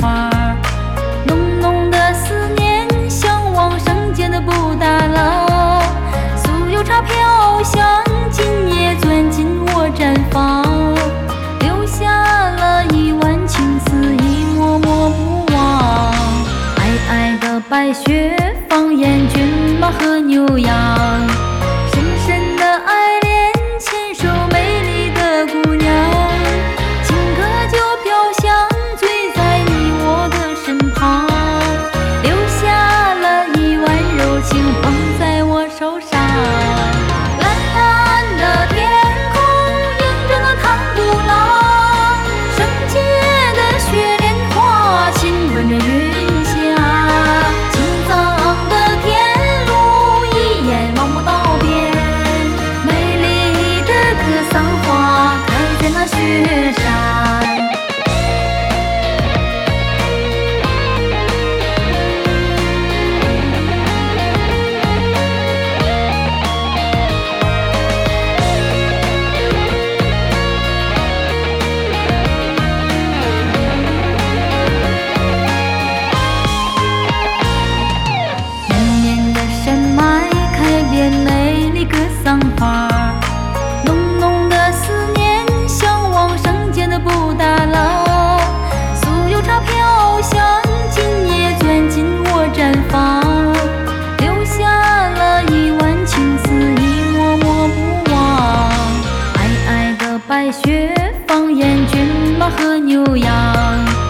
花浓浓的思念向往圣洁的布达拉酥油茶飘香今夜钻进我毡房留下了一碗青丝一抹抹不忘。皑皑的白雪放眼骏马和牛羊。して学方言骏马和牛羊。